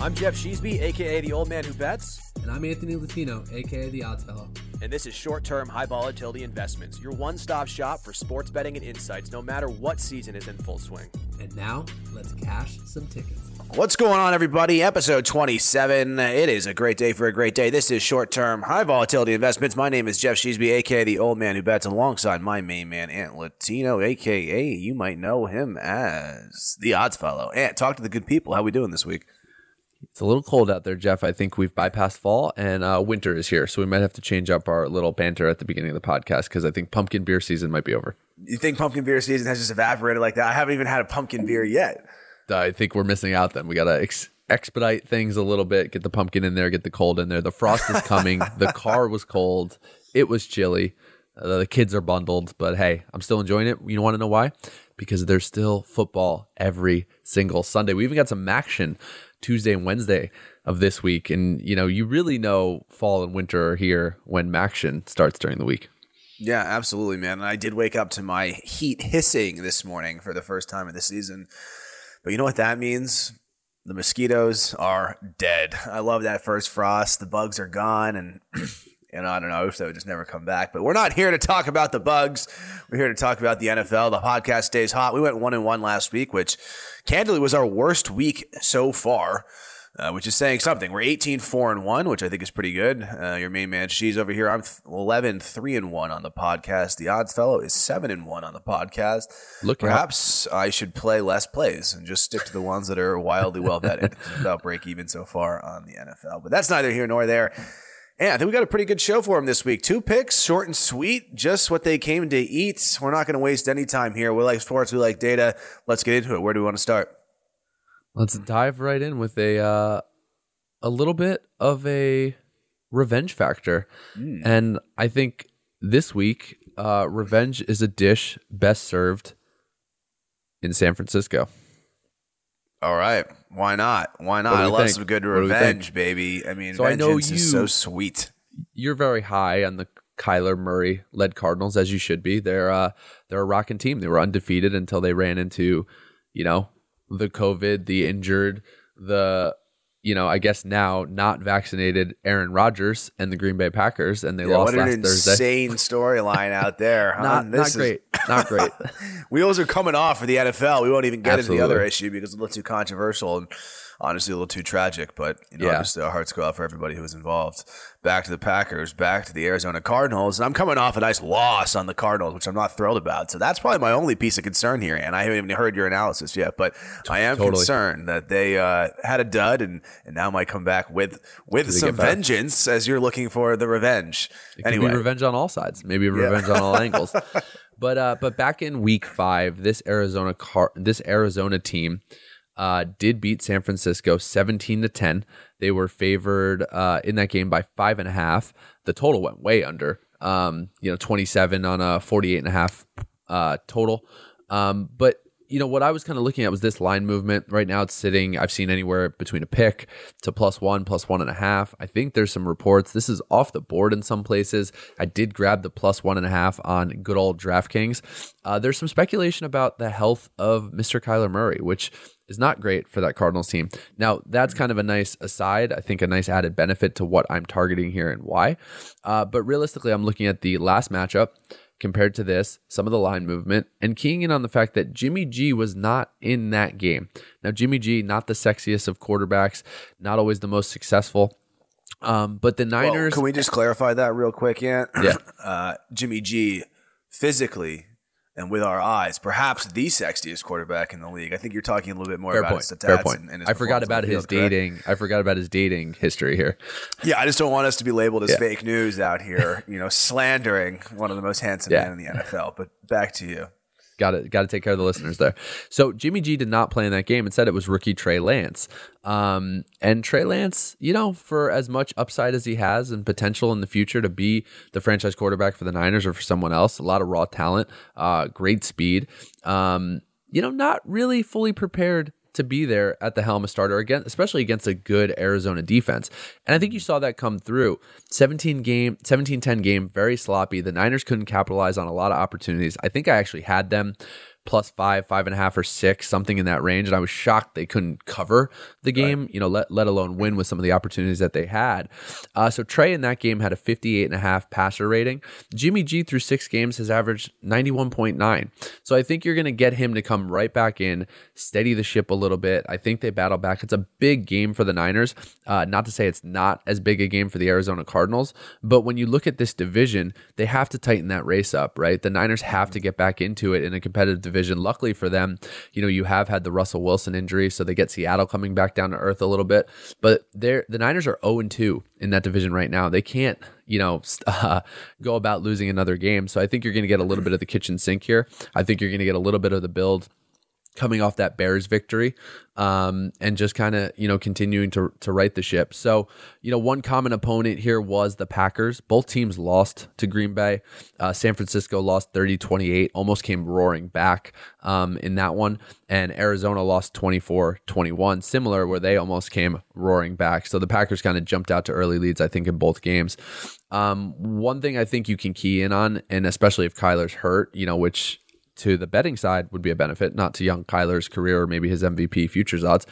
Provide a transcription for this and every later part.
I'm Jeff Sheesby, aka the old man who bets, And I'm Anthony Latino, aka the Odds Fellow. and this is short-term high volatility investments, your one-stop shop for sports betting and insights no matter what season is in full swing. And now, let's cash some tickets. What's going on, everybody? Episode 27. It is a great day for a great day. This is short term, high volatility investments. My name is Jeff Sheesby, aka the old man who bets, alongside my main man, Ant Latino, aka you might know him as the odds fellow. Ant, talk to the good people. How we doing this week? It's a little cold out there, Jeff. I think we've bypassed fall and uh, winter is here. So we might have to change up our little banter at the beginning of the podcast because I think pumpkin beer season might be over. You think pumpkin beer season has just evaporated like that? I haven't even had a pumpkin beer yet. I think we're missing out then. We got to ex- expedite things a little bit, get the pumpkin in there, get the cold in there. The frost is coming. the car was cold. It was chilly. Uh, the kids are bundled, but hey, I'm still enjoying it. You want to know why? Because there's still football every single Sunday. We even got some action Tuesday and Wednesday of this week. And, you know, you really know fall and winter are here when Maction starts during the week. Yeah, absolutely, man. And I did wake up to my heat hissing this morning for the first time of the season. But you know what that means? The mosquitoes are dead. I love that first frost. The bugs are gone, and and I don't know. I wish they would just never come back. But we're not here to talk about the bugs. We're here to talk about the NFL. The podcast stays hot. We went one and one last week, which candidly was our worst week so far uh, which is saying something. We're 18 4 and 1, which I think is pretty good. Uh, your main man, she's over here. I'm 11 3 and 1 on the podcast. The odds fellow is 7 and 1 on the podcast. Look. Perhaps I should play less plays and just stick to the ones that are wildly well vetted about break even so far on the NFL. But that's neither here nor there. And I think we got a pretty good show for him this week. Two picks, short and sweet, just what they came to eat. We're not going to waste any time here. We like sports, we like data. Let's get into it. Where do we want to start? Let's dive right in with a uh, a little bit of a revenge factor, and I think this week, uh, revenge is a dish best served in San Francisco. All right. Why not? Why not? I love think? some good What do we revenge, baby. I mean, So I know vengeance is so sweet. You're very high on the Kyler Murray led Cardinals, as you should be. They're uh, they're a rocking team. They were undefeated until they ran into, you know, the COVID, the injured, the you know, I guess now not vaccinated Aaron Rodgers and the Green Bay Packers, and they Yeah, lost what an last Thursday. insane storyline out there. huh? Not This not great, not great. Wheels are coming off for the NFL. We won't even get into the other issue because it's a little too controversial and honestly a little too tragic. But you know, Yeah. obviously our hearts go out for everybody who was involved. Back to the Packers, back to the Arizona Cardinals, and I'm coming off a nice loss on the Cardinals, which I'm not thrilled about. So that's probably my only piece of concern here. And I haven't even heard your analysis yet, but I am Totally. concerned that they uh, had a dud and and now might come back with with some vengeance as you're looking for the revenge. It could anyway, revenge on all sides, maybe revenge on all angles. But uh, but back in week five, this Arizona car, this Arizona team uh, did beat San Francisco seventeen to ten. They were favored uh, in that game by five and a half. The total went way under. Um, you know, twenty seven on a forty eight and a half uh, total. Um, but you know what I was kind of looking at was this line movement. Right now, it's sitting. I've seen anywhere between a pick to plus one, plus one and a half. I think there's some reports. This is off the board in some places. I did grab the plus one and a half on good old DraftKings. Uh, there's some speculation about the health of Mr. Kyler Murray, which is not great for that Cardinals team. Now, that's kind of a nice aside. I think a nice added benefit to what I'm targeting here and why. Uh, but realistically, I'm looking at the last matchup compared to this, some of the line movement, and keying in on the fact that Jimmy G was not in that game. Now, Jimmy G, not the sexiest of quarterbacks, not always the most successful. Um, but the Well, Niners, can we just clarify that real quick, Ant? Yeah. Uh, Jimmy G, physically and with our eyes, perhaps the sexiest quarterback in the league. I think you're talking a little bit more fair about point. his stats Fair point. and, and his I forgot about his field, correct? dating. I forgot about his dating history here. Yeah, I just don't want us to be labeled as Yeah. fake news out here, you know, slandering one of the most handsome Yeah. men in the NFL. But back to you. Got to got to take care of the listeners there. So Jimmy G did not play in that game. Instead, it was rookie Trey Lance. Um, and Trey Lance, you know, for as much upside as he has and potential in the future to be the franchise quarterback for the Niners or for someone else, a lot of raw talent, uh, great speed. Um, you know, not really fully prepared to be there at the helm of starter again, especially against a good Arizona defense. And I think you saw that come through. 17 game, 17-10 game, very sloppy. The Niners couldn't capitalize on a lot of opportunities. I think I actually had them plus five, five and a half, or six, something in that range. And I was shocked they couldn't cover the game, right. you know, let, let alone win with some of the opportunities that they had. Uh, so Trey in that game had a 58 and a half passer rating. Jimmy G through six games has averaged 91.9. So I think you're going to get him to come right back in, steady the ship a little bit. I think they battle back. It's a big game for the Niners. Uh, not to say it's not as big a game for the Arizona Cardinals, but when you look at this division, they have to tighten that race up, right? The Niners have to get back into it in a competitive division. Luckily for them, you know, you have had the Russell Wilson injury, so they get Seattle coming back down to earth a little bit. But they're the Niners are 0 2 in that division right now. They can't, you know, uh, go about losing another game. So I think you're going to get a little bit of the kitchen sink here. I think you're going to get a little bit of the build coming off that Bears victory um, and just kind of you know continuing to to right the ship. So you know one common opponent here was the Packers. Both teams lost to Green Bay. Uh, San Francisco lost 30-28, almost came roaring back um, in that one, and Arizona lost 24-21, similar where they almost came roaring back. So the Packers kind of jumped out to early leads, I think, in both games. Um, one thing I think you can key in on, and especially if Kyler's hurt, you know, which to the betting side would be a benefit, not to young Kyler's career or maybe his MVP futures odds.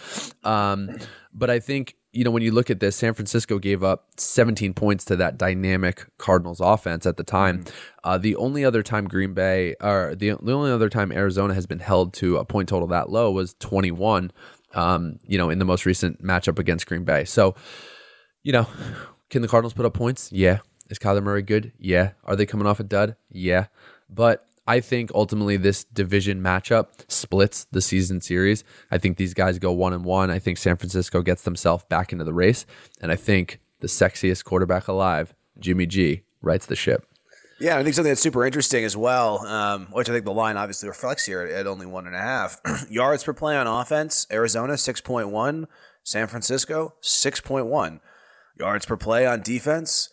Um, but I think you know when you look at this, San Francisco gave up 17 points to that dynamic Cardinals offense at the time. Mm-hmm. Uh, the only other time Green Bay or the, the only other time Arizona has been held to a point total that low was 21. Um, you know, in the most recent matchup against Green Bay. So, you know, can the Cardinals put up points? Yeah. Is Kyler Murray good? Yeah. Are they coming off a dud? Yeah. But I think ultimately this division matchup splits the season series. I think these guys go one and one. I think San Francisco gets themselves back into the race. And I think the sexiest quarterback alive, Jimmy G, rights the ship. Yeah, I think something that's super interesting as well, um, which I think the line obviously reflects here at only one and a half yards per play on offense. Arizona six point one, San Francisco six point one yards per play on defense.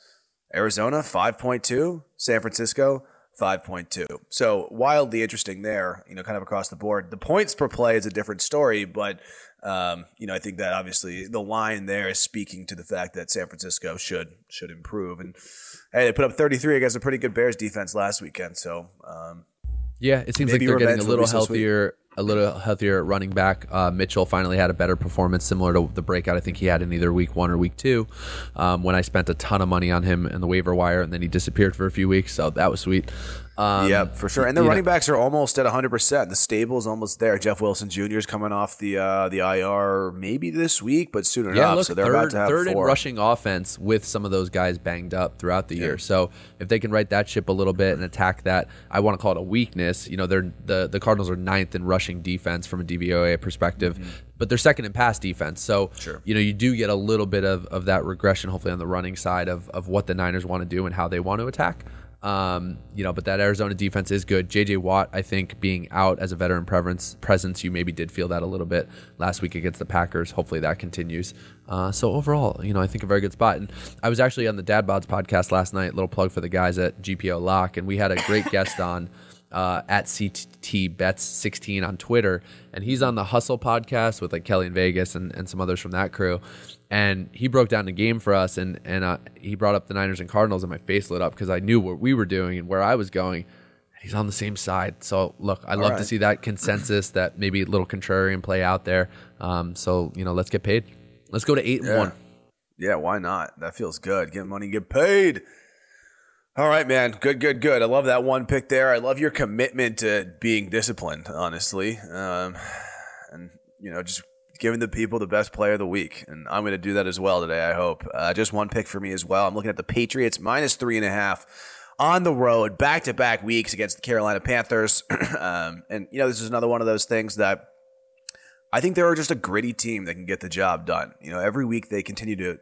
Arizona five point two, San Francisco 5.2. So wildly interesting there, you know, kind of across the board. The points per play is a different story, but, um, you know, I think that obviously the line there is speaking to the fact that San Francisco should should improve. And hey, they put up 33 against a pretty good Bears defense last weekend. So, um, yeah, it seems like they're getting a little healthier a little healthier running back. Uh, Mitchell finally had a better performance, similar to the breakout I think he had in either week one or week two, um, when I spent a ton of money on him in the waiver wire, and then he disappeared for a few weeks. So that was sweet. Um, yeah, for sure. And the running know. backs are almost at 100%. The stable is almost there. Jeff Wilson Jr. is coming off the uh, the IR maybe this week, but sooner yeah, enough. Look, so they're third, about to have third four. in rushing offense with some of those guys banged up throughout the yeah. year. So if they can right that ship a little bit and attack that, I want to call it a weakness. You know, they're the the Cardinals are ninth in rushing defense from a DVOA perspective. Mm-hmm. But they're second in pass defense. So, sure. you know, you do get a little bit of, of that regression, hopefully, on the running side of, of what the Niners want to do and how they want to attack. Um, you know, but that Arizona defense is good. JJ Watt, I think, being out as a veteran presence, presence, you maybe did feel that a little bit last week against the Packers. Hopefully that continues. Uh, so overall, you know, I think a very good spot. And I was actually on the Dad Bods podcast last night. Little plug for the guys at GPO Lock, and we had a great guest on. Uh, at CT Bets 16 on Twitter, and he's on the Hustle podcast with like Kelly in Vegas and, and some others from that crew and he broke down the game for us and and uh, he brought up the Niners and Cardinals and my face lit up because I knew what we were doing and where I was going. He's on the same side, so look, I All love right. to see that consensus, that maybe a little contrarian play out there. Um, so you know, let's get paid. Let's go to eight yeah. and one. Yeah, why not? That feels good. Get money, get paid. All right, man. Good, good, good. I love that one pick there. I love your commitment to being disciplined, honestly. Um, and you know, just giving the people the best player of the week. And I'm going to do that as well today, I hope. Uh, just one pick for me as well. I'm looking at the Patriots minus three and a half on the road, back to back weeks against the Carolina Panthers. um, and, you know, this is another one of those things that I think they're just a gritty team that can get the job done. You know, every week they continue to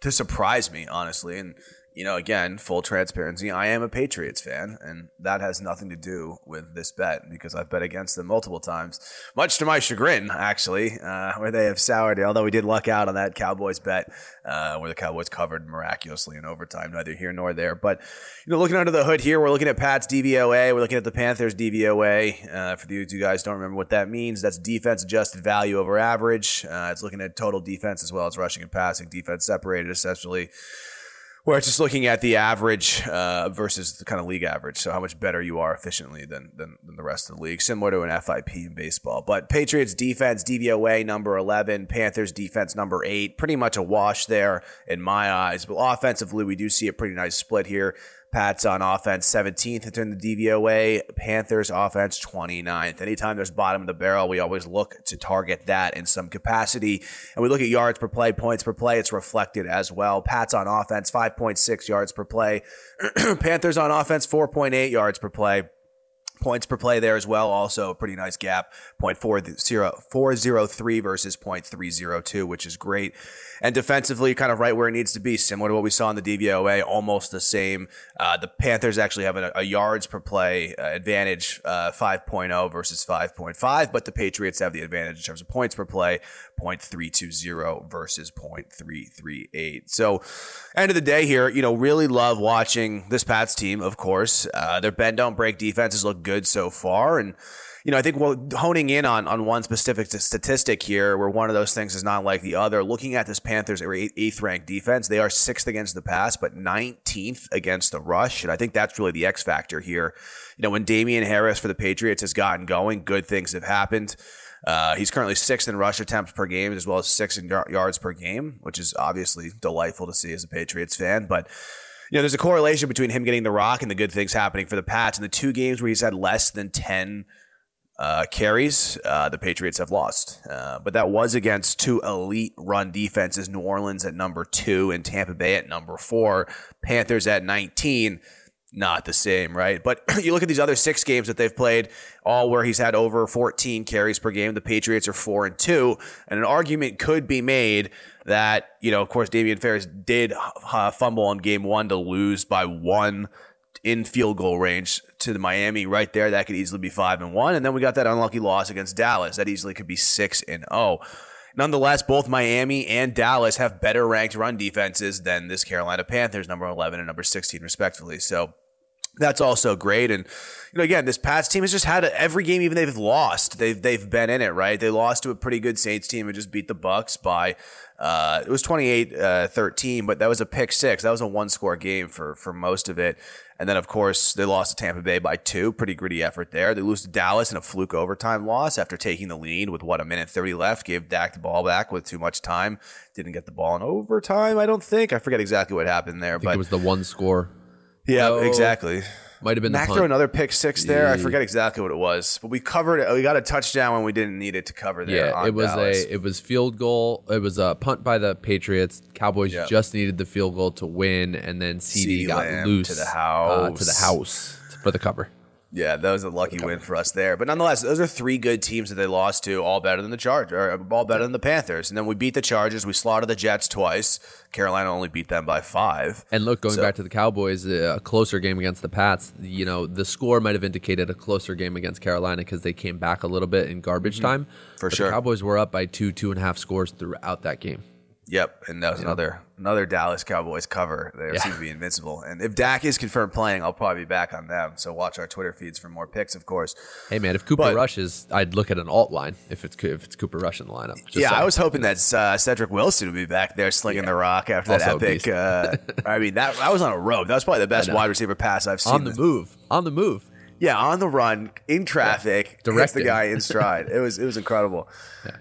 to surprise me, honestly. And you know, again, full transparency, I am a Patriots fan, and that has nothing to do with this bet because I've bet against them multiple times, much to my chagrin, actually, uh, where they have soured. Although we did luck out on that Cowboys bet, uh, where the Cowboys covered miraculously in overtime, neither here nor there. But you know, looking under the hood here, we're looking at Pat's DVOA, we're looking at the Panthers DVOA. Uh, for you two guys don't remember what that means, that's defense adjusted value over average. Uh, it's looking at total defense as well as rushing and passing, defense separated, essentially Where it's just looking at the average uh, versus the kind of league average. So how much better you are efficiently than, than, than the rest of the league, similar to an FIP in baseball. But Patriots defense, DVOA number 11, Panthers defense number 8. Pretty much a wash there in my eyes. But offensively, we do see a pretty nice split here. Pats on offense 17th in the DVOA, Panthers offense 29th. Anytime there's bottom of the barrel, we always look to target that in some capacity. And we look at yards per play, points per play, it's reflected as well. Pats on offense 5.6 yards per play, Panthers on offense 4.8 yards per play points per play there as well. Also a pretty nice gap, 0.403 versus 0.302, which is great. And defensively, kind of right where it needs to be, similar to what we saw in the DVOA, almost the same. Uh, the Panthers actually have a, a yards per play uh, advantage, uh, 5.0 versus 5.5, but the Patriots have the advantage in terms of points per play, 0.320 versus 0.338. So, end of the day here, you know, really love watching this Pats team, of course. Uh, their bend don't break defenses look good so far. And, you know, I think well, honing in on, on one specific statistic here, where one of those things is not like the other. Looking at this Panthers eighth ranked defense, they are sixth against the pass, but 19th against the rush, and I think that's really the X factor here. You know, when Damien Harris for the Patriots has gotten going, good things have happened. Uh, he's currently sixth in rush attempts per game, as well as sixth in yards per game, which is obviously delightful to see as a Patriots fan. But you know, there's a correlation between him getting the rock and the good things happening for the Pats. In the two games where he's had less than ten uh, carries, uh, the Patriots have lost. Uh, but that was against two elite run defenses New Orleans at number two and Tampa Bay at number four, Panthers at 19. Not the same, right? But you look at these other six games that they've played, all where he's had over 14 carries per game. The Patriots are four and two, and an argument could be made that you know, of course, Damien Harris did uh, fumble on game one to lose by one in field goal range to the Miami right there. That could easily be five and one. And then we got that unlucky loss against Dallas. That easily could be six and oh. Nonetheless, both Miami and Dallas have better ranked run defenses than this Carolina Panthers, number 11 and number 16, respectively. So that's also great. And you know, again, this Pats team has just had a, every game, even they've lost, they've they've been in it, right? They lost to a pretty good Saints team and just beat the Bucks by uh, it was 28 uh, 13, but that was a pick six. That was a one score game for for most of it. And then, of course, they lost to Tampa Bay by two. Pretty gritty effort there. They lose to Dallas in a fluke overtime loss after taking the lead with what a minute 30 left. Gave Dak the ball back with too much time. Didn't get the ball in overtime, I don't think. I forget exactly what happened there. but it was the one score. Yeah, exactly. Might have been Mac threw another pick six there. Yeah. I forget exactly what it was, but we covered it. We got a touchdown when we didn't need it to cover there. Yeah, it was Dallas. a it was field goal. It was a punt by the Patriots. Cowboys yep. just needed the field goal to win, and then CD, got loose to the house uh, to the house for the cover. Yeah, that was a lucky win for us there. But nonetheless, those are three good teams that they lost to, all better than the Chargers, or all better than the Panthers. And then we beat the Chargers. We slaughtered the Jets twice. Carolina only beat them by five. And look, going so, back to the Cowboys, a closer game against the Pats. You know, the score might have indicated a closer game against Carolina because they came back a little bit in garbage mm-hmm. time. For sure, the Cowboys were up by two, two and a half scores throughout that game. Yep, and that was another another Dallas Cowboys cover. They yeah. seem to be invincible. And if Dak is confirmed playing, I'll probably be back on them. So watch our Twitter feeds for more picks, of course. Hey man, if Cooper but, Rush is, I'd look at an alt line if it's if it's Cooper Rush in the lineup. Just yeah, saying. I was hoping that uh, Cedric Wilson would be back there slinging yeah. the rock after that epic. Uh, I mean, that I was on a rope. That was probably the best wide receiver pass I've seen. On the this. move, on the move. Yeah, on the run in traffic, yeah. direct the guy in stride. it was it was incredible.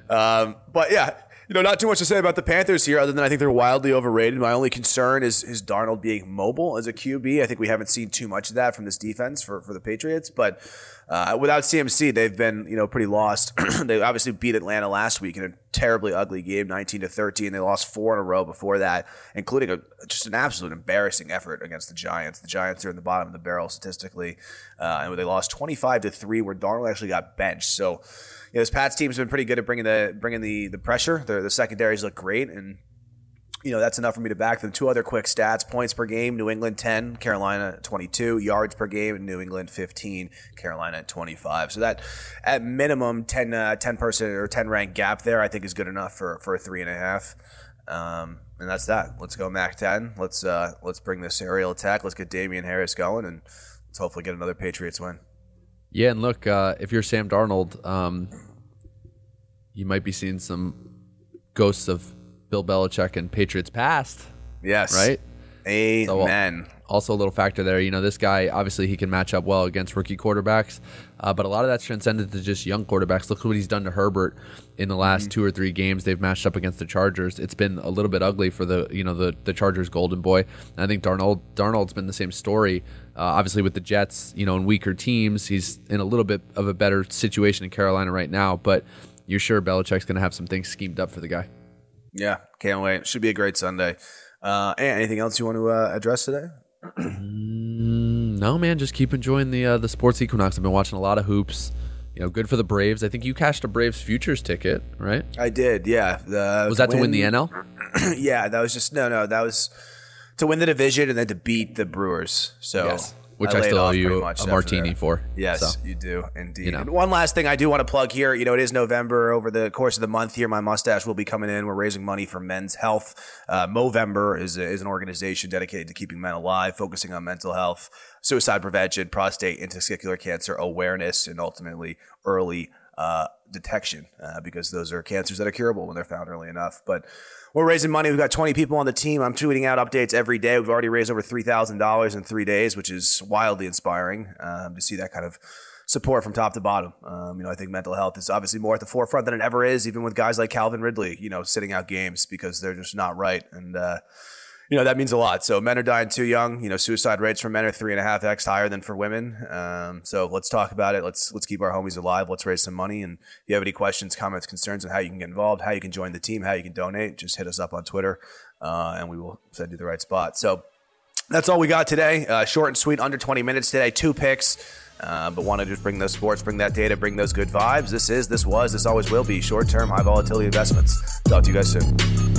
Um, but yeah, you know, not too much to say about the Panthers here, other than I think they're wildly overrated. My only concern is is Darnold being mobile as a QB. I think we haven't seen too much of that from this defense for, for the Patriots, but uh, without CMC, they've been you know pretty lost. they obviously beat Atlanta last week in a terribly ugly game, nineteen to thirteen. They lost four in a row before that, including a just an absolute embarrassing effort against the Giants. The Giants are in the bottom of the barrel statistically, uh, and they lost twenty five to three, where Darnold actually got benched. So you know, this Pats team's been pretty good at bringing the bringing the the pressure. The secondaries look great, and you know that's enough for me to back them. Two other quick stats: points per game, New England ten, Carolina twenty two; yards per game, New England fifteen, Carolina twenty five. So that at minimum 10, uh, 10 person or ten rank gap there, I think is good enough for for a three and a half. Um, and that's that. Let's go Mac ten. Let's uh, let's bring this aerial attack. Let's get Damien Harris going, and let's hopefully get another Patriots win. Yeah, and look, uh, if you're Sam Darnold, um, you might be seeing some ghosts of Bill Belichick and Patriots past. Yes. Right? Amen. also a little factor there. You know, this guy obviously he can match up well against rookie quarterbacks, uh, but a lot of that's transcended to just young quarterbacks. Look what he's done to Herbert in the last two or three games they've matched up against the Chargers. It's been a little bit ugly for the you know the the Chargers golden boy. And I think Darnold Darnold's been the same story. Uh, obviously with the Jets, you know, in weaker teams, he's in a little bit of a better situation in Carolina right now. But you're sure Belichick's going to have some things schemed up for the guy. Yeah, can't wait. Should be a great Sunday. Uh, and anything else you want to uh, address today? No, man, just keep enjoying the uh, the sports equinox. I've been watching a lot of hoops. You know, good for the Braves. I think you cashed a Braves futures ticket, right? I did, yeah. The, Was that to win the NL? yeah, that was just no, no. That was to win the division and then to beat the Brewers. So Yes. Which I, laid still owe you a martini for. Yes, So, you do indeed. you know. One last thing I do want to plug here. You know, it is November. Over the course of the month here, my mustache will be coming in. We're raising money for Men's Health. Uh, Movember is, a, is an organization dedicated to keeping men alive, focusing on mental health, suicide prevention, prostate and testicular cancer awareness, and ultimately early uh, detection uh, because those are cancers that are curable when they're found early enough. But we're raising money. We've got 20 people on the team. I'm tweeting out updates every day. We've already raised over $3,000 in three days, which is wildly inspiring um, to see that kind of support from top to bottom. Um, you know, I think mental health is obviously more at the forefront than it ever is, even with guys like Calvin Ridley, you know, sitting out games because they're just not right. And, uh, you know, that means a lot. So men are dying too young. You know, suicide rates for men are three and a half X higher than for women. Um, so let's talk about it. Let's let's keep our homies alive. Let's raise some money. And if you have any questions, comments, concerns on how you can get involved, how you can join the team, how you can donate, just hit us up on Twitter, uh, and we will send you the right spot. So that's all we got today. Uh, short and sweet, under 20 minutes today. Two picks. Uh, but want to just bring those sports, bring that data, bring those good vibes. This is, this was, this always will be short term, high volatility investments. Talk to you guys soon.